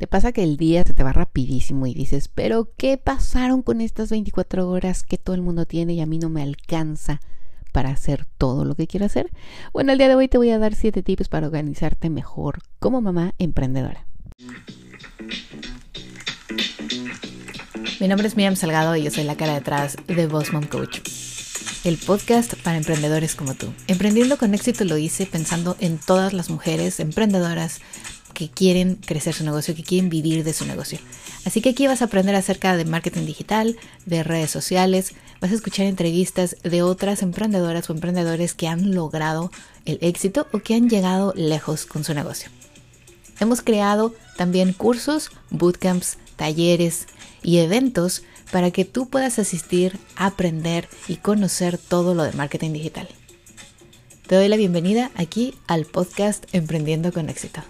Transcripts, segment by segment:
Te pasa que el día se te va rapidísimo y dices, pero ¿qué pasaron con estas 24 horas que todo el mundo tiene y a mí no me alcanza para hacer todo lo que quiero hacer? Bueno, el día de hoy te voy a dar 7 tips para organizarte mejor como mamá emprendedora. Mi nombre es Miriam Salgado y yo soy la cara detrás de Boss Mom Coach, el podcast para emprendedores como tú. Emprendiendo con éxito lo hice pensando en todas las mujeres emprendedoras que quieren crecer su negocio, que quieren vivir de su negocio. Así que aquí vas a aprender acerca de marketing digital, de redes sociales, vas a escuchar entrevistas de otras emprendedoras o emprendedores que han logrado el éxito o que han llegado lejos con su negocio. Hemos creado también cursos, bootcamps, talleres y eventos para que tú puedas asistir, aprender y conocer todo lo de marketing digital. Te doy la bienvenida aquí al podcast Emprendiendo con éxito.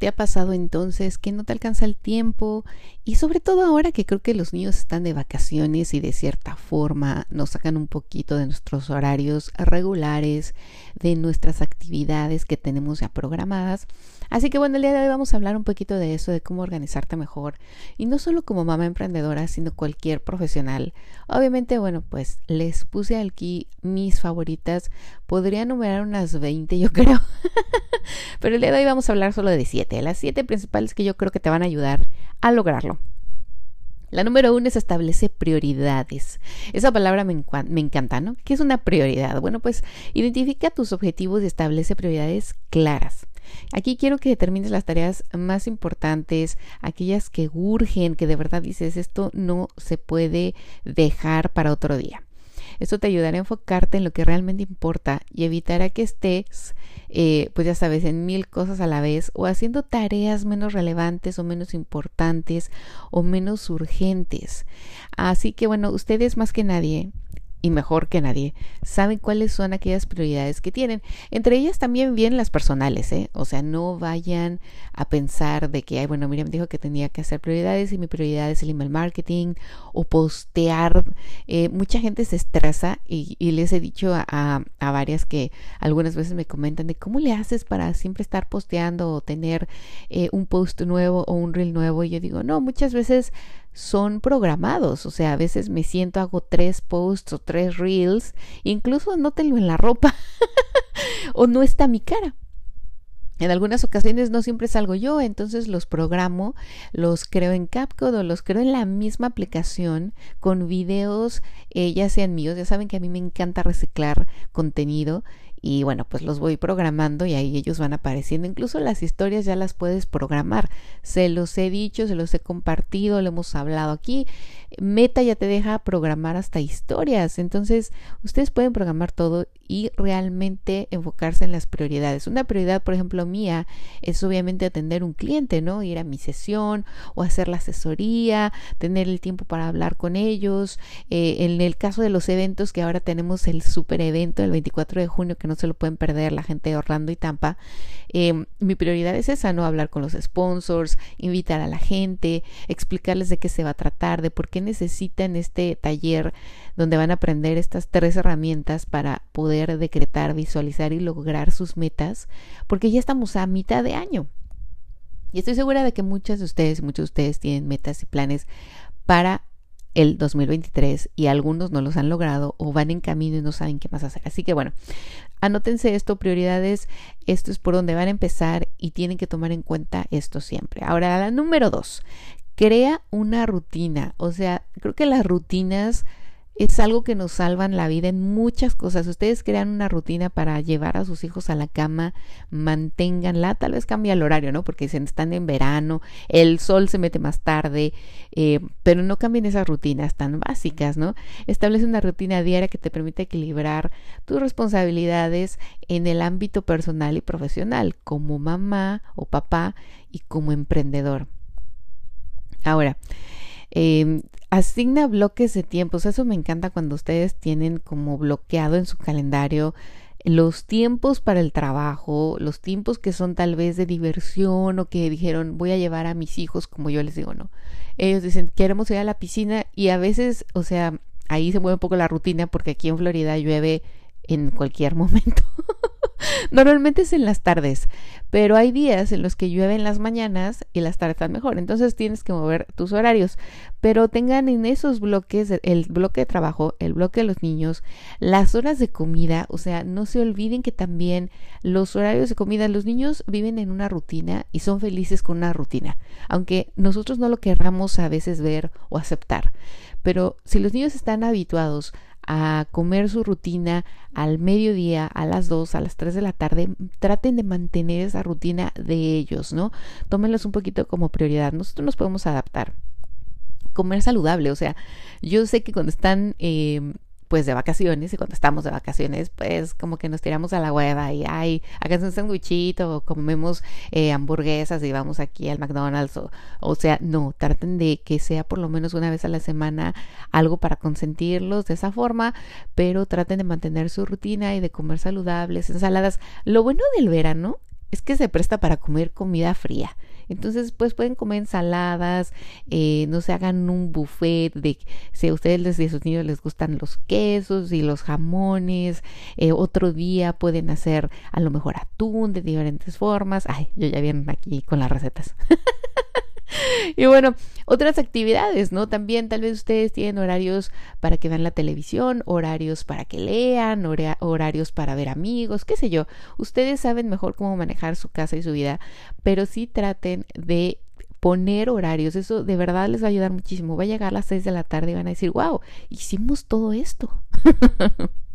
¿Te ha pasado entonces que no te alcanza el tiempo? Y sobre todo ahora que creo que los niños están de vacaciones y de cierta forma nos sacan un poquito de nuestros horarios regulares, de nuestras actividades que tenemos ya programadas. Así que bueno, el día de hoy vamos a hablar un poquito de eso, de cómo organizarte mejor. Y no solo como mamá emprendedora, sino cualquier profesional. Obviamente, bueno, pues les puse aquí mis favoritas. Podría numerar unas 20, yo creo. Pero el día de hoy vamos a hablar solo de 7. Las 7 principales que yo creo que te van a ayudar a lograrlo. La número uno es establece prioridades. Esa palabra me, me, encanta, ¿no? ¿Qué es una prioridad? Bueno, pues identifica tus objetivos y establece prioridades claras. Aquí quiero que determines las tareas más importantes, aquellas que urgen, que de verdad dices, esto no se puede dejar para otro día. Esto te ayudará a enfocarte en lo que realmente importa y evitará que estés, eh, pues ya sabes, en mil cosas a la vez o haciendo tareas menos relevantes o menos importantes o menos urgentes. Así que bueno, ustedes más que nadie y mejor que nadie, saben cuáles son aquellas prioridades que tienen. Entre ellas también vienen las personales, ¿eh? O sea, no vayan a pensar de que, ay, bueno, Miriam dijo que tenía que hacer prioridades y mi prioridad es el email marketing o postear. Eh, mucha gente se estresa y, les he dicho a, a, varias que algunas veces me comentan de cómo le haces para siempre estar posteando o tener eh, un post nuevo o un reel nuevo. Y yo digo, no, muchas veces son programados. O sea, a veces me siento, hago tres posts o tres reels, incluso no tengo en la ropa o no está mi cara. En algunas ocasiones no siempre salgo yo, entonces los programo, los creo en CapCut o los creo en la misma aplicación con videos, eh, ya sean míos. Ya saben que a mí me encanta reciclar contenido y bueno, pues los voy programando y ahí ellos van apareciendo. Incluso las historias ya las puedes programar. Se los he dicho, se los he compartido, lo hemos hablado aquí. Meta ya te deja programar hasta historias. Entonces, ustedes pueden programar todo y realmente enfocarse en las prioridades. Una prioridad, por ejemplo, mía es obviamente atender un cliente, ¿no? Ir a mi sesión o hacer la asesoría, tener el tiempo para hablar con ellos. Eh, en el caso de los eventos, que ahora tenemos el super evento el 24 de junio que no se lo pueden perder la gente de Orlando y Tampa. Em, mi prioridad es esa, ¿no? Hablar con los sponsors, invitar a la gente, explicarles de qué se va a tratar, de por qué necesitan este taller donde van a aprender estas tres herramientas para poder decretar, visualizar y lograr sus metas, porque ya estamos a mitad de año. Y estoy segura de que muchas de ustedes, muchos de ustedes tienen metas y planes para el 2023 y algunos no los han logrado o van en camino y no saben qué más hacer. Así que bueno, anótense esto, prioridades, esto es por donde van a empezar y tienen que tomar en cuenta esto siempre. Ahora, la número dos, crea una rutina. O sea, creo que las rutinas es algo que nos salvan la vida en muchas cosas. Ustedes crean una rutina para llevar a sus hijos a la cama, manténganla, tal vez cambia el horario, ¿no? Porque están en verano, el sol se mete más tarde, eh, pero no cambien esas rutinas tan básicas, ¿no? Establece una rutina diaria que te permite equilibrar tus responsabilidades en el ámbito personal y profesional, como mamá o papá y como emprendedor. Ahora, eh, asigna bloques de tiempos. Eso me encanta cuando ustedes tienen como bloqueado en su calendario los tiempos para el trabajo, los tiempos que son tal vez de diversión o que dijeron voy a llevar a mis hijos, como yo les digo, no. Ellos dicen queremos ir a la piscina y a veces, o sea, ahí se mueve un poco la rutina porque aquí en Florida llueve en cualquier momento. Normalmente es en las tardes, pero hay días en los que llueve en las mañanas y las tardes están mejor. Entonces tienes que mover tus horarios. Pero tengan en esos bloques el bloque de trabajo, el bloque de los niños, las horas de comida. O sea, no se olviden que también los horarios de comida, los niños viven en una rutina y son felices con una rutina. Aunque nosotros no lo querramos a veces ver o aceptar. Pero si los niños están habituados a comer su rutina al mediodía, a las 2, a las 3 de la tarde, traten de mantener esa rutina de ellos, ¿no? Tómenlos un poquito como prioridad. Nosotros nos podemos adaptar. Comer saludable, o sea, yo sé que cuando están eh, pues de vacaciones y cuando estamos de vacaciones pues como que nos tiramos a la hueva y ay, hagas un sandwichito o comemos eh, hamburguesas y vamos aquí al McDonald's o, o sea, no, traten de que sea por lo menos una vez a la semana algo para consentirlos de esa forma, pero traten de mantener su rutina y de comer saludables, ensaladas. Lo bueno del verano es que se presta para comer comida fría. Entonces, pues pueden comer ensaladas, eh, no se hagan un buffet de si a ustedes y a sus niños les gustan los quesos y los jamones. Eh, otro día pueden hacer a lo mejor atún de diferentes formas. Ay, yo ya vienen aquí con las recetas. y bueno, otras actividades, ¿no? También tal vez ustedes tienen horarios para que vean la televisión, horarios para que lean, horarios para ver amigos, qué sé yo. Ustedes saben mejor cómo manejar su casa y su vida, pero sí traten de poner horarios, eso de verdad les va a ayudar muchísimo. Va a llegar a las 6 de la tarde y van a decir, wow, hicimos todo esto.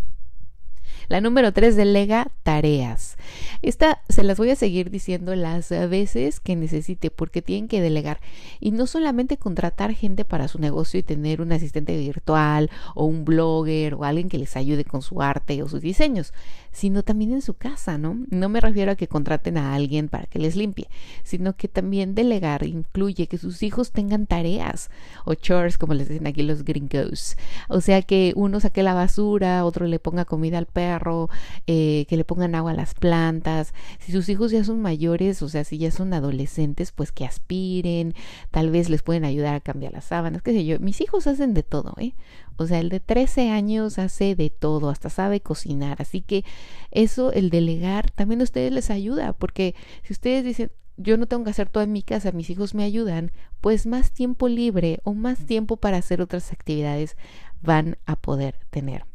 La número tres, delega tareas. Esta se las voy a seguir diciendo las veces que necesite porque tienen que delegar. Y no solamente contratar gente para su negocio y tener un asistente virtual o un blogger o alguien que les ayude con su arte o sus diseños, sino también en su casa, ¿no? No me refiero a que contraten a alguien para que les limpie, sino que también delegar incluye que sus hijos tengan tareas o chores, como les dicen aquí los gringos. O sea, que uno saque la basura, otro le ponga comida al perro eh, que le pongan agua a las plantas. Si sus hijos ya son mayores, o sea, si ya son adolescentes, pues que aspiren, tal vez les pueden ayudar a cambiar las sábanas, qué sé yo. Mis hijos hacen de todo, ¿eh? O sea, el de 13 años hace de todo, hasta sabe cocinar. Así que eso, el delegar, también a ustedes les ayuda, porque si ustedes dicen, yo no tengo que hacer todo en mi casa, mis hijos me ayudan, pues más tiempo libre o más tiempo para hacer otras actividades van a poder tener.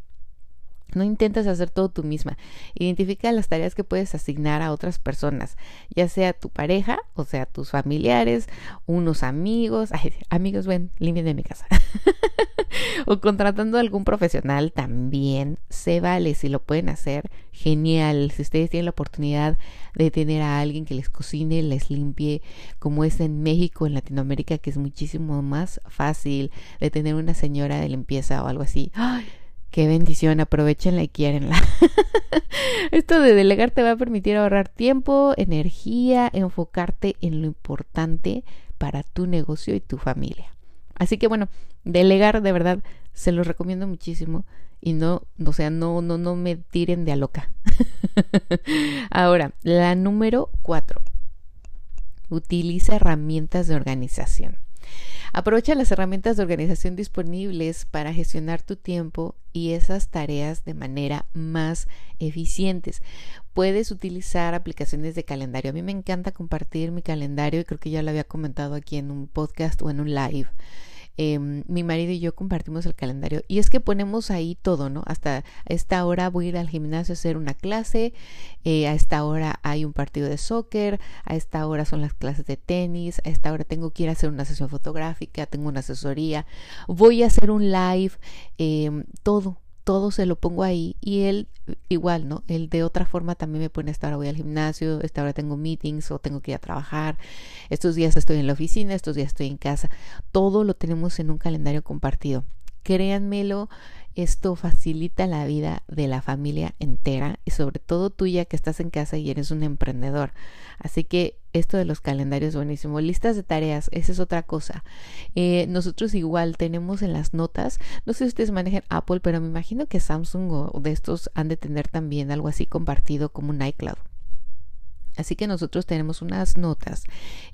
No intentes hacer todo tú misma. Identifica las tareas que puedes asignar a otras personas, ya sea tu pareja, o sea, tus familiares, unos amigos. Amigos, ven, limpien de mi casa. o contratando a algún profesional también. Se vale si lo pueden hacer. Genial. Si ustedes tienen la oportunidad de tener a alguien que les cocine, les limpie, como es en México, en Latinoamérica, que es muchísimo más fácil de tener una señora de limpieza o algo así. Qué bendición, aprovechenla y quiérenla. Esto de delegar te va a permitir ahorrar tiempo, energía, enfocarte en lo importante para tu negocio y tu familia. Así que bueno, delegar de verdad se los recomiendo muchísimo y no, o sea, no, no, no me tiren de a loca. Ahora, la número cuatro. Utiliza herramientas de organización. Aprovecha las herramientas de organización disponibles para gestionar tu tiempo y esas tareas de manera más eficientes. Puedes utilizar aplicaciones de calendario. A mí me encanta compartir mi calendario y creo que ya lo había comentado aquí en un podcast o en un live. Em, mi marido y yo compartimos el calendario y es que ponemos ahí todo, ¿no? Hasta esta hora voy a ir al gimnasio a hacer una clase, eh, a esta hora hay un partido de soccer, a esta hora son las clases de tenis, a esta hora tengo que ir a hacer una sesión fotográfica, tengo una asesoría, voy a hacer un live, em, todo, todo se lo pongo ahí y él igual, ¿no? Él de otra forma también me pone esta hora voy al gimnasio, esta hora tengo meetings o tengo que ir a trabajar, estos días estoy en la oficina, estos días estoy en casa, todo lo tenemos en un calendario compartido. Créanmelo, esto facilita la vida de la familia entera y sobre todo tuya que estás en casa y eres un emprendedor. Así que esto de los calendarios es buenísimo. Listas de tareas, esa es otra cosa. Eh, nosotros igual tenemos en las notas, no sé si ustedes manejan Apple, pero me imagino que Samsung o de estos han de tener también algo así compartido como un iCloud. Así que nosotros tenemos unas notas,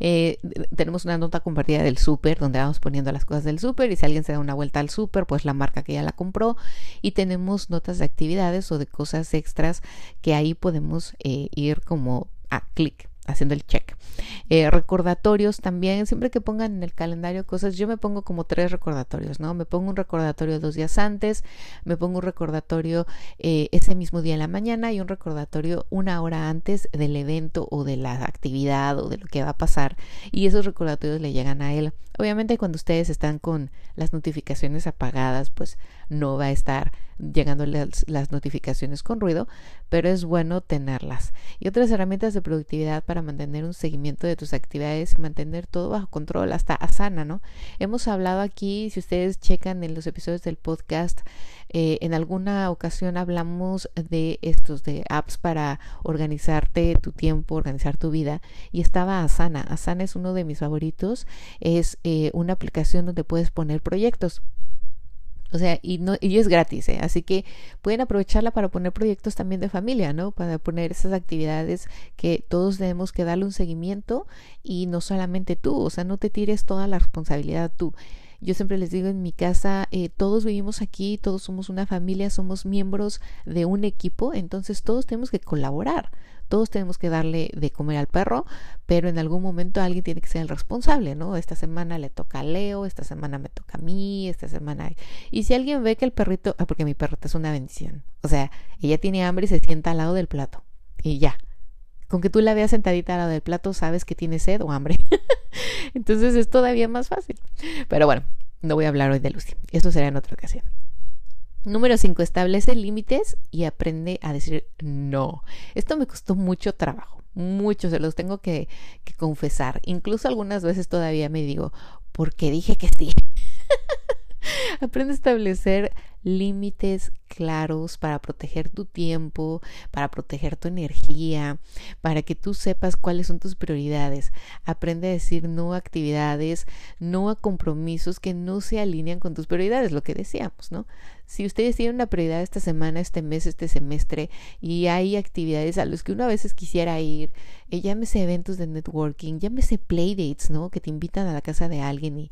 eh, tenemos una nota compartida del súper donde vamos poniendo las cosas del súper y si alguien se da una vuelta al súper, pues la marca que ya la compró y tenemos notas de actividades o de cosas extras que ahí podemos eh, ir como a clic haciendo el check. Eh, recordatorios también, siempre que pongan en el calendario cosas, yo me pongo como tres recordatorios, ¿no? Me pongo un recordatorio dos días antes, me pongo un recordatorio eh, ese mismo día en la mañana y un recordatorio una hora antes del evento o de la actividad o de lo que va a pasar y esos recordatorios le llegan a él. Obviamente cuando ustedes están con las notificaciones apagadas, pues no va a estar llegando las, notificaciones con ruido, pero es bueno tenerlas. Y otras herramientas de productividad para mantener un seguimiento de tus actividades y mantener todo bajo control, hasta Asana, ¿no? Hemos hablado aquí, si ustedes checan en los episodios del podcast, eh, en alguna ocasión hablamos de estos, de apps para organizarte tu tiempo, organizar tu vida, y estaba Asana. Asana es uno de mis favoritos, es eh, una aplicación donde puedes poner proyectos. O sea, y, no, y es gratis, ¿eh? así que pueden aprovecharla para poner proyectos también de familia, ¿no? Para poner esas actividades que todos tenemos que darle un seguimiento y no solamente tú, o sea, no te tires toda la responsabilidad tú. Yo siempre les digo en mi casa, eh, todos vivimos aquí, todos somos una familia, somos miembros de un equipo, entonces todos tenemos que colaborar. Todos tenemos que darle de comer al perro, pero en algún momento alguien tiene que ser el responsable, ¿no? Esta semana le toca a Leo, esta semana me toca a mí, esta semana... Y si alguien ve que el perrito, ah, porque mi perrita es una bendición, o sea, ella tiene hambre y se sienta al lado del plato, y ya. Con que tú la veas sentadita al lado del plato, sabes que tiene sed o hambre. Entonces es todavía más fácil. Pero bueno, no voy a hablar hoy de Lucy. Esto será en otra ocasión. Número 5. Establece límites y aprende a decir no. Esto me costó mucho trabajo, mucho, se los tengo que, que confesar. Incluso algunas veces todavía me digo, ¿por qué dije que sí? Aprende a establecer límites claros para proteger tu tiempo, para proteger tu energía, para que tú sepas cuáles son tus prioridades. Aprende a decir no a actividades, no a compromisos que no se alinean con tus prioridades, lo que decíamos, ¿no? Si ustedes tienen una prioridad esta semana, este mes, este semestre y hay actividades a los que uno a veces quisiera ir, eh, llámese eventos de networking, llámese playdates, ¿no? Que te invitan a la casa de alguien y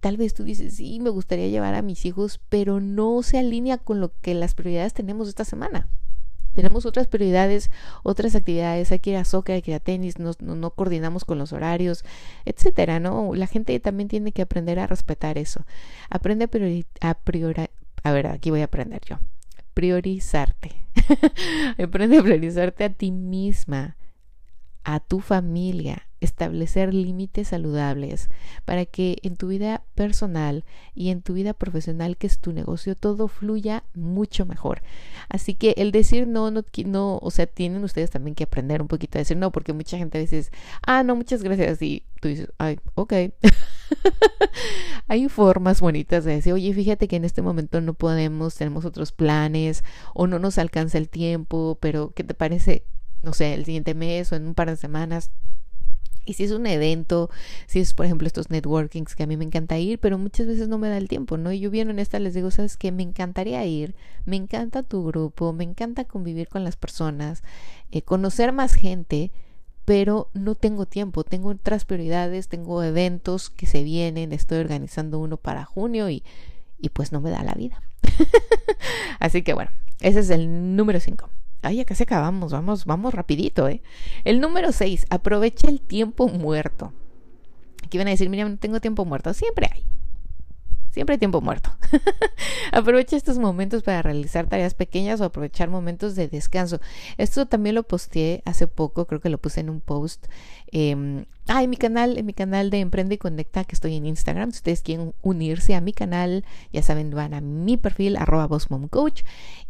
Tal vez tú dices, sí, me gustaría llevar a mis hijos, pero no se alinea con lo que las prioridades tenemos esta semana. Tenemos otras prioridades, otras actividades, hay que ir a soccer, hay que ir a tenis, no, no, coordinamos con los horarios, etcétera, ¿no? La gente también tiene que aprender a respetar eso. Aprende a, priorizar, a, a ver, aquí voy a aprender yo. Priorizarte. Aprende a priorizarte a ti misma, a tu familia, establecer límites saludables para que en tu vida personal y en tu vida profesional, que es tu negocio, todo fluya mucho mejor. Así que el decir no, no, no, o sea, tienen ustedes también que aprender un poquito a decir no, porque mucha gente a veces, ah, no, muchas gracias, y tú dices, ay, ok. Hay formas bonitas de decir, oye, fíjate que en este momento no podemos, tenemos otros planes, o no nos alcanza el tiempo, pero ¿qué te parece? No sé, el siguiente mes o en un par de semanas y si es un evento, si es por ejemplo estos networkings que a mí me encanta ir, pero muchas veces no me da el tiempo, ¿no? Y yo bien honesta les digo, sabes que me encantaría ir, me encanta tu grupo, me encanta convivir con las personas, eh, conocer más gente, pero no tengo tiempo, tengo otras prioridades, tengo eventos que se vienen, estoy organizando uno para junio y, y pues no me da la vida. Así que bueno, ese es el número 5. Ay, ya casi acabamos, vamos, vamos rapidito, ¿eh? El número 6, aprovecha el tiempo muerto. Aquí van a decir, mira, no tengo tiempo muerto. Siempre hay. Siempre hay tiempo muerto. Aprovecha estos momentos para realizar tareas pequeñas o aprovechar momentos de descanso. Esto también lo posteé hace poco, creo que lo puse en un post. Eh, ah, en mi canal, en mi canal de Emprende y Conecta, que estoy en Instagram. Si ustedes quieren unirse a mi canal, ya saben, van a mi perfil, arroba Coach.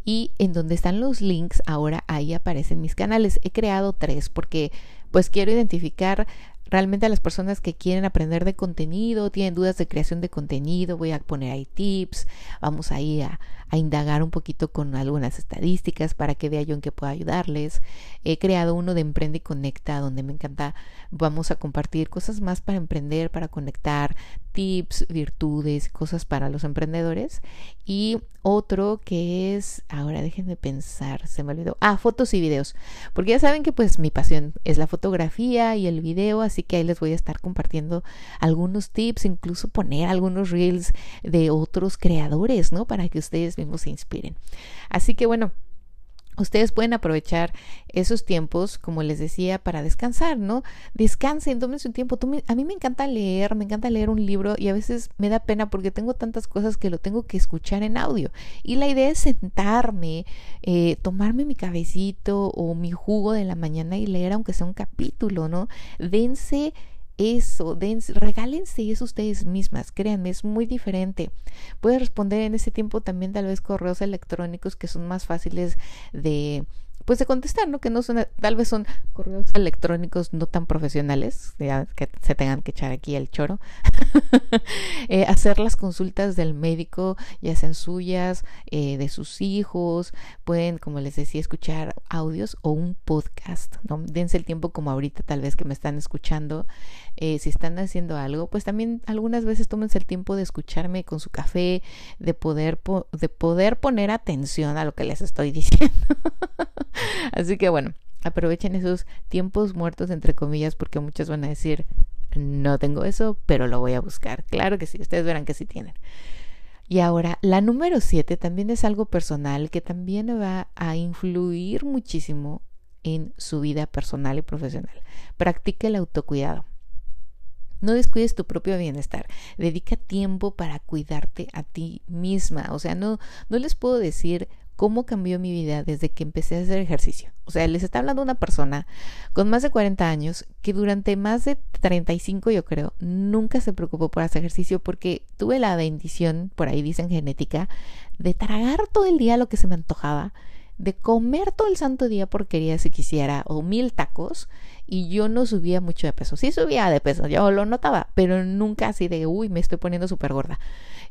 Y en donde están los links, ahora ahí aparecen mis canales. He creado tres porque pues quiero identificar realmente a las personas que quieren aprender de contenido, tienen dudas de creación de contenido, voy a poner ahí tips, vamos ahí a, a indagar un poquito con algunas estadísticas para que vea yo en qué puedo ayudarles. He creado uno de Emprende y Conecta, donde me encanta, vamos a compartir cosas más para emprender, para conectar, tips, virtudes, cosas para los emprendedores. Y otro que es, ahora déjenme pensar, se me olvidó, ah, fotos y videos, porque ya saben que pues mi pasión es la fotografía y el video, así que ahí les voy a estar compartiendo algunos tips, incluso poner algunos reels de otros creadores, ¿no? Para que ustedes mismos se inspiren. Así que bueno, Ustedes pueden aprovechar esos tiempos, como les decía, para descansar, ¿no? Descansen, tómense un tiempo. a mí me encanta leer, me encanta leer un libro y a veces me da pena porque tengo tantas cosas que lo tengo que escuchar en audio. Y la idea es sentarme, eh, tomarme mi cabecito o mi jugo de la mañana y leer aunque sea un capítulo, ¿no? Dense eso, regálense eso ustedes mismas, créanme, es muy diferente. Puedes responder en ese tiempo también tal vez correos electrónicos que son más fáciles de pues de contestar, ¿no? Que no son, tal vez son correos electrónicos no tan profesionales, que se tengan que echar aquí el choro. Eh, hacer las consultas del médico, ya sean suyas, eh, de sus hijos, pueden, como les decía, escuchar audios o un podcast, ¿no? Dense el tiempo como ahorita tal vez que me están escuchando, eh, si están haciendo algo, pues también algunas veces tómense el tiempo de escucharme con su café, de poder, de poder poner atención a lo que les estoy diciendo. Así que bueno, aprovechen esos tiempos muertos, entre comillas, porque muchos van a decir, no tengo eso, pero lo voy a buscar. Claro que sí, ustedes verán que sí tienen. Y ahora, la número siete también es algo personal que también va a influir muchísimo en su vida personal y profesional. Practique el autocuidado. No descuides tu propio bienestar. Dedica tiempo para cuidarte a ti misma. O sea, no, no les puedo decir cómo cambió mi vida desde que empecé a hacer ejercicio. O sea, les está hablando una persona con más de 40 años que durante más de 35, yo creo, nunca se preocupó por hacer ejercicio porque tuve la bendición, por ahí dicen genética, de tragar todo el día lo que se me antojaba de comer todo el santo día porquería si quisiera o mil tacos y yo no subía mucho de peso. Sí subía de peso, yo lo notaba, pero nunca así de, uy, me estoy poniendo súper gorda.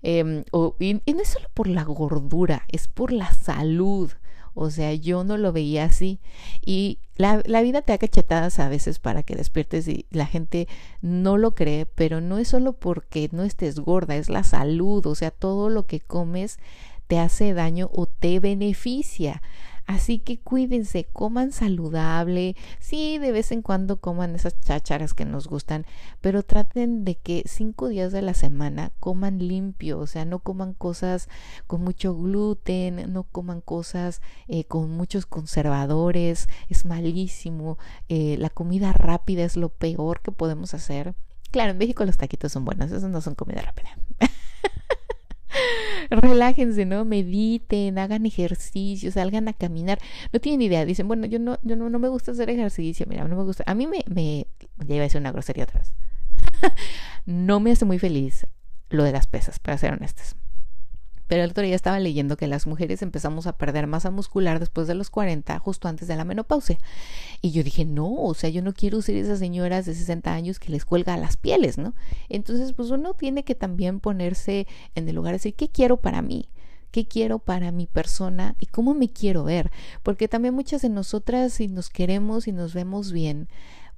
Em, y, no es solo por la gordura, es por la salud. O sea, yo no lo veía así. Y la, la, vida te da cachetadas a veces para que despiertes y la gente no lo cree, pero no es solo porque no estés gorda, es la salud. O sea, todo lo que comes te hace daño o te beneficia. Así que cuídense, coman saludable, sí, de vez en cuando coman esas chácharas que nos gustan, pero traten de que cinco días de la semana coman limpio, o sea, no coman cosas con mucho gluten, no coman cosas eh, con muchos conservadores, es malísimo, eh, la comida rápida es lo peor que podemos hacer. Claro, en México los taquitos son buenos, esos no son comida rápida. relájense, ¿no? Mediten, hagan ejercicio, salgan a caminar. No tienen idea, dicen, bueno, yo no, yo no, no me gusta hacer ejercicio, mira, no me gusta. A mí me, me, ya iba a decir una grosería otra vez. no me hace muy feliz lo de las pesas, para ser honestas. Pero el otro día estaba leyendo que las mujeres empezamos a perder masa muscular después de los 40, justo antes de la menopausia. Y yo dije, no, o sea, yo no quiero ser esas señoras de 60 años que les cuelga las pieles, ¿no? Entonces, pues uno tiene que también ponerse en el lugar de decir, ¿qué quiero para mí? qué quiero para mi persona y cómo me quiero ver, porque también muchas de nosotras si nos queremos y nos vemos bien,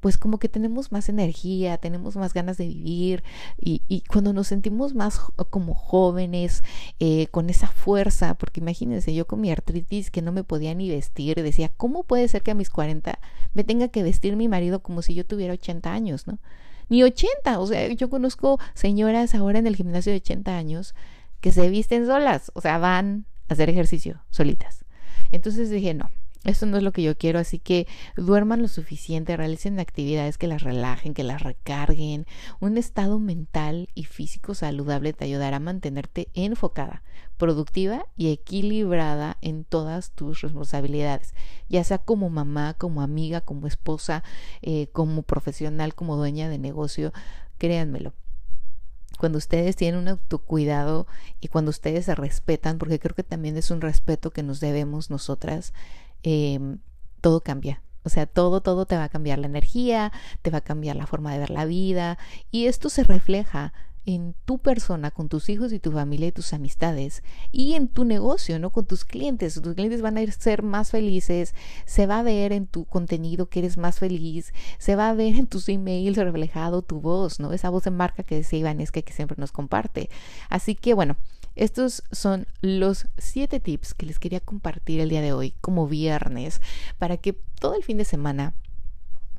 pues como que tenemos más energía, tenemos más ganas de vivir y, cuando nos sentimos más como jóvenes, eh, con esa fuerza, porque imagínense, yo con mi artritis que no me podía ni vestir, decía, ¿cómo puede ser que a mis 40 me tenga que vestir mi marido como si yo tuviera 80 años, ¿no? Ni 80, o sea, yo conozco señoras ahora en el gimnasio de 80 años que se visten solas, o sea, van a hacer ejercicio solitas. Entonces dije, no, esto no es lo que yo quiero, así que duerman lo suficiente, realicen actividades que las relajen, que las recarguen. Un estado mental y físico saludable te ayudará a mantenerte enfocada, productiva y equilibrada en todas tus responsabilidades, ya sea como mamá, como amiga, como esposa, eh, como profesional, como dueña de negocio. Créanmelo, cuando ustedes tienen un autocuidado y cuando ustedes se respetan, porque creo que también es un respeto que nos debemos nosotras, Em, todo cambia. O sea, todo, todo te va a cambiar la energía, te va a cambiar la forma de ver la vida y esto se refleja en tu persona, con tus hijos y tu familia y tus amistades y en tu negocio, ¿no? Con tus clientes. Tus clientes van a ser más felices, se va a ver en tu contenido que eres más feliz, se va a ver en tus emails reflejado tu voz, ¿no? Esa voz de marca que decía Ivanesca que siempre nos comparte. Así que bueno, estos son los siete tips que les quería compartir el día de hoy como viernes para que todo el fin de semana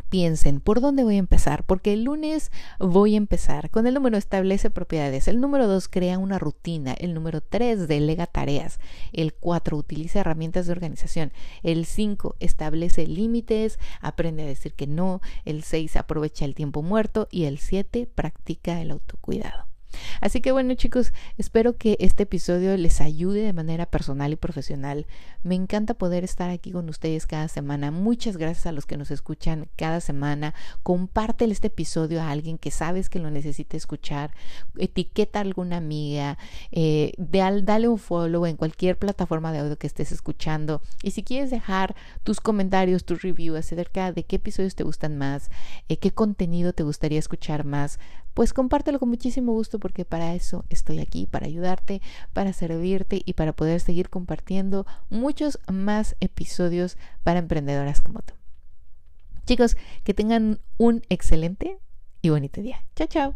piensen por dónde voy a empezar, porque el lunes voy a empezar. Con el número establece propiedades, el número dos crea una rutina, el número tres delega tareas, el cuatro utiliza herramientas de organización, el cinco establece límites, aprende a decir que no, el seis aprovecha el tiempo muerto. Y el siete practica el autocuidado. Así que bueno chicos, espero que este episodio les ayude de manera personal y profesional. Me encanta poder estar aquí con ustedes cada semana. Muchas gracias a los que nos escuchan cada semana. Compártele este episodio a alguien que sabes que lo necesita escuchar. Etiqueta a alguna amiga. Eh, dale un follow en cualquier plataforma de audio que estés escuchando. Y si quieres dejar tus comentarios, tus reviews acerca de qué episodios te gustan más, eh, qué contenido te gustaría escuchar más, pues compártelo con muchísimo gusto porque para eso estoy aquí, para ayudarte, para servirte y para poder seguir compartiendo muchos más episodios para emprendedoras como tú. Chicos, que tengan un excelente y bonito día. Chao, chao.